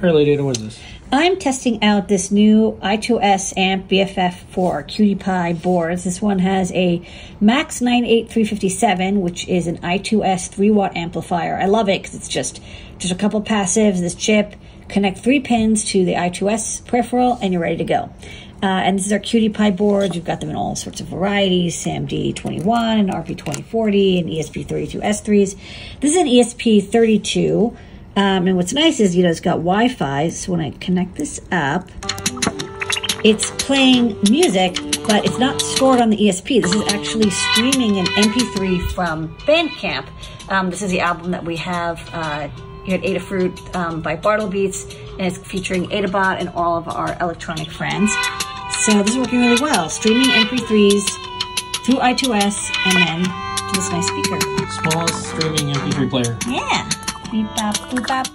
Lady Ada, what is this? I'm testing out this new i2S amp BFF for QT Py boards. This one has a Max 98357, which is an i2S 3 watt amplifier. I love it because it's just just a couple passives, this chip, connect three pins to the i2S peripheral, and you're ready to go. Uh, and this is our QT Py boards. We've got them in all sorts of varieties, SAMD21, and RP2040, and ESP32S3s. This is an ESP32. Um, and what's nice is, you know, it's got Wi-Fi. So when I connect this up, it's playing music, but it's not stored on the ESP. This is actually streaming an MP3 from Bandcamp. Um, this is the album that we have uh, here at Adafruit um, by BartleBeats, and it's featuring Adabot and all of our electronic friends. So this is working really well. Streaming MP3s through I2S and then to this nice speaker. Smallest streaming MP3 player. Yeah. Pipap, pipap,